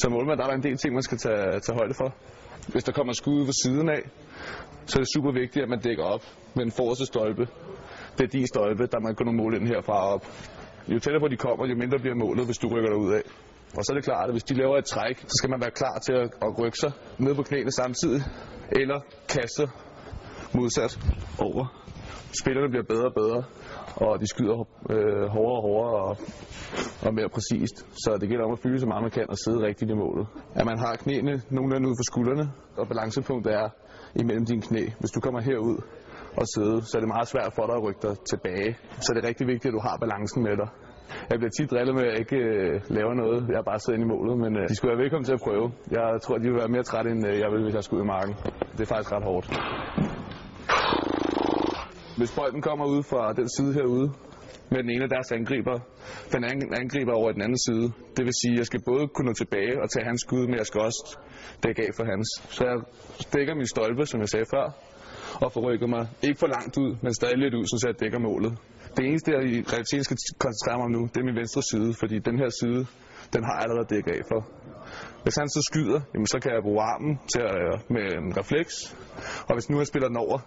Som målmand der er der en del ting, man skal tage, tage højde for. Hvis der kommer skud ved siden af, så er det super vigtigt, at man dækker op med en forreste stolpe. Det er din stolpe, der man kan nå mål ind herfra op. Jo tættere på de kommer, jo mindre bliver målet, hvis du rykker dig ud af. Og så er det klart, at hvis de laver et træk, så skal man være klar til at, at rykke sig ned på knæene samtidig, eller kaste modsat over. Spillerne bliver bedre og bedre, og de skyder øh, hårdere og hårdere og, og mere præcist. Så det gælder om at fylde så meget man kan og sidde rigtigt i målet. At man har knæene nogenlunde ud for skuldrene, og balancepunktet er imellem dine knæ. Hvis du kommer herud og sidder, så er det meget svært for dig at rykke dig tilbage. Så det er rigtig vigtigt, at du har balancen med dig. Jeg bliver tit drillet med, at jeg ikke øh, laver noget. Jeg bare siddet inde i målet, men øh, de skulle være velkommen til at prøve. Jeg tror, de vil være mere trætte, end øh, jeg vil, hvis jeg skulle ud i marken. Det er faktisk ret hårdt. Hvis bolden kommer ud fra den side herude, med den ene af deres angriber, den anden angriber over i den anden side. Det vil sige, at jeg skal både kunne nå tilbage og tage hans skud, men jeg skal også dække af for hans. Så jeg dækker min stolpe, som jeg sagde før, og forrykker mig ikke for langt ud, men stadig lidt ud, så jeg dækker målet. Det eneste, jeg i realiteten skal koncentrere mig om nu, det er min venstre side, fordi den her side, den har jeg allerede dækket af for. Hvis han så skyder, jamen, så kan jeg bruge armen til at, øh, med en refleks. Og hvis nu han spiller den over,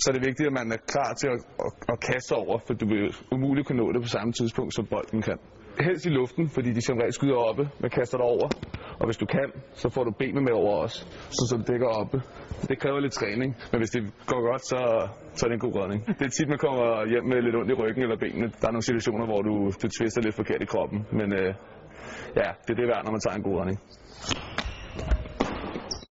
så er det vigtigt, at man er klar til at, at, at kaste over, for du vil umuligt kunne nå det på samme tidspunkt, som bolden kan. Helst i luften, fordi de som regel skyder oppe, man kaster dig over. Og hvis du kan, så får du benene med over os, så, så det dækker oppe. Det kræver lidt træning, men hvis det går godt, så, så er det en god redning. Det er tit, man kommer hjem med lidt ondt i ryggen eller benene. Der er nogle situationer, hvor du, du tvister lidt forkert i kroppen, men øh, ja, det er det værd, når man tager en god redning.